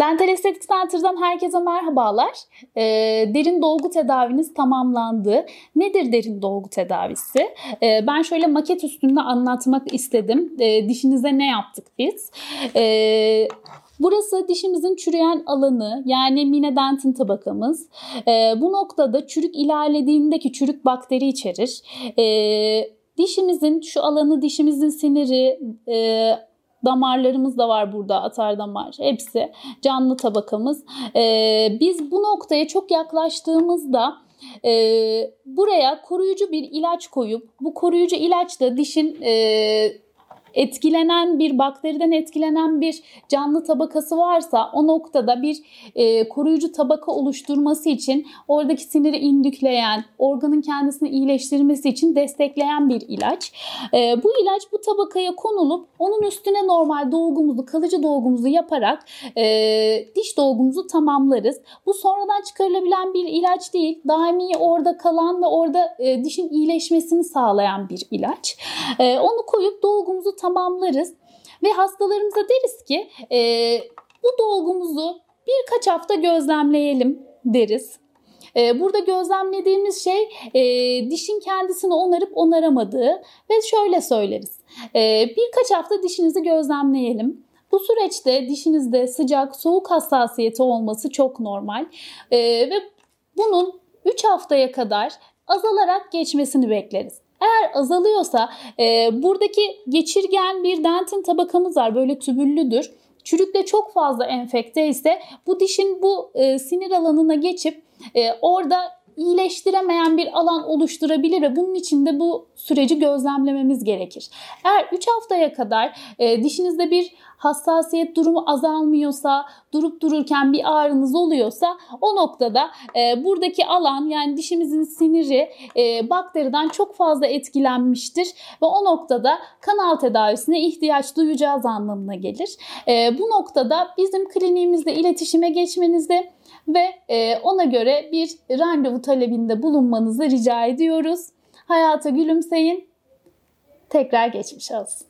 Dental Estetik Center'dan herkese merhabalar. E, derin dolgu tedaviniz tamamlandı. Nedir derin dolgu tedavisi? E, ben şöyle maket üstünde anlatmak istedim. E, dişinize ne yaptık biz? E, Burası dişimizin çürüyen alanı yani minedentin tabakamız. E, bu noktada çürük ilerlediğindeki çürük bakteri içerir. E, dişimizin şu alanı dişimizin siniri, e, damarlarımız da var burada atar damar hepsi canlı tabakamız. Ee, biz bu noktaya çok yaklaştığımızda e, buraya koruyucu bir ilaç koyup bu koruyucu ilaç da dişin e, etkilenen bir bakteriden etkilenen bir canlı tabakası varsa o noktada bir e, koruyucu tabaka oluşturması için oradaki siniri indükleyen, organın kendisini iyileştirmesi için destekleyen bir ilaç. E, bu ilaç bu tabakaya konulup onun üstüne normal dolgumuzu, kalıcı dolgumuzu yaparak e, diş dolgumuzu tamamlarız. Bu sonradan çıkarılabilen bir ilaç değil. Daimi orada kalan ve orada e, dişin iyileşmesini sağlayan bir ilaç. E, onu koyup dolgumuzu tamamlarız ve hastalarımıza deriz ki e, bu dolgumuzu birkaç hafta gözlemleyelim deriz. E, burada gözlemlediğimiz şey e, dişin kendisini onarıp onaramadığı ve şöyle söyleriz. E, birkaç hafta dişinizi gözlemleyelim. Bu süreçte dişinizde sıcak, soğuk hassasiyeti olması çok normal e, ve bunun 3 haftaya kadar azalarak geçmesini bekleriz. Eğer azalıyorsa e, buradaki geçirgen bir dentin tabakamız var. Böyle tübüllüdür. Çürükle çok fazla enfekte ise bu dişin bu e, sinir alanına geçip e, orada iyileştiremeyen bir alan oluşturabilir ve bunun için de bu süreci gözlemlememiz gerekir. Eğer 3 haftaya kadar e, dişinizde bir hassasiyet durumu azalmıyorsa, durup dururken bir ağrınız oluyorsa o noktada e, buradaki alan yani dişimizin siniri e, bakteriden çok fazla etkilenmiştir ve o noktada kanal tedavisine ihtiyaç duyacağız anlamına gelir. E, bu noktada bizim kliniğimizle iletişime geçmenizde ve e, ona göre bir randevu talebinde bulunmanızı rica ediyoruz. Hayata gülümseyin. Tekrar geçmiş olsun.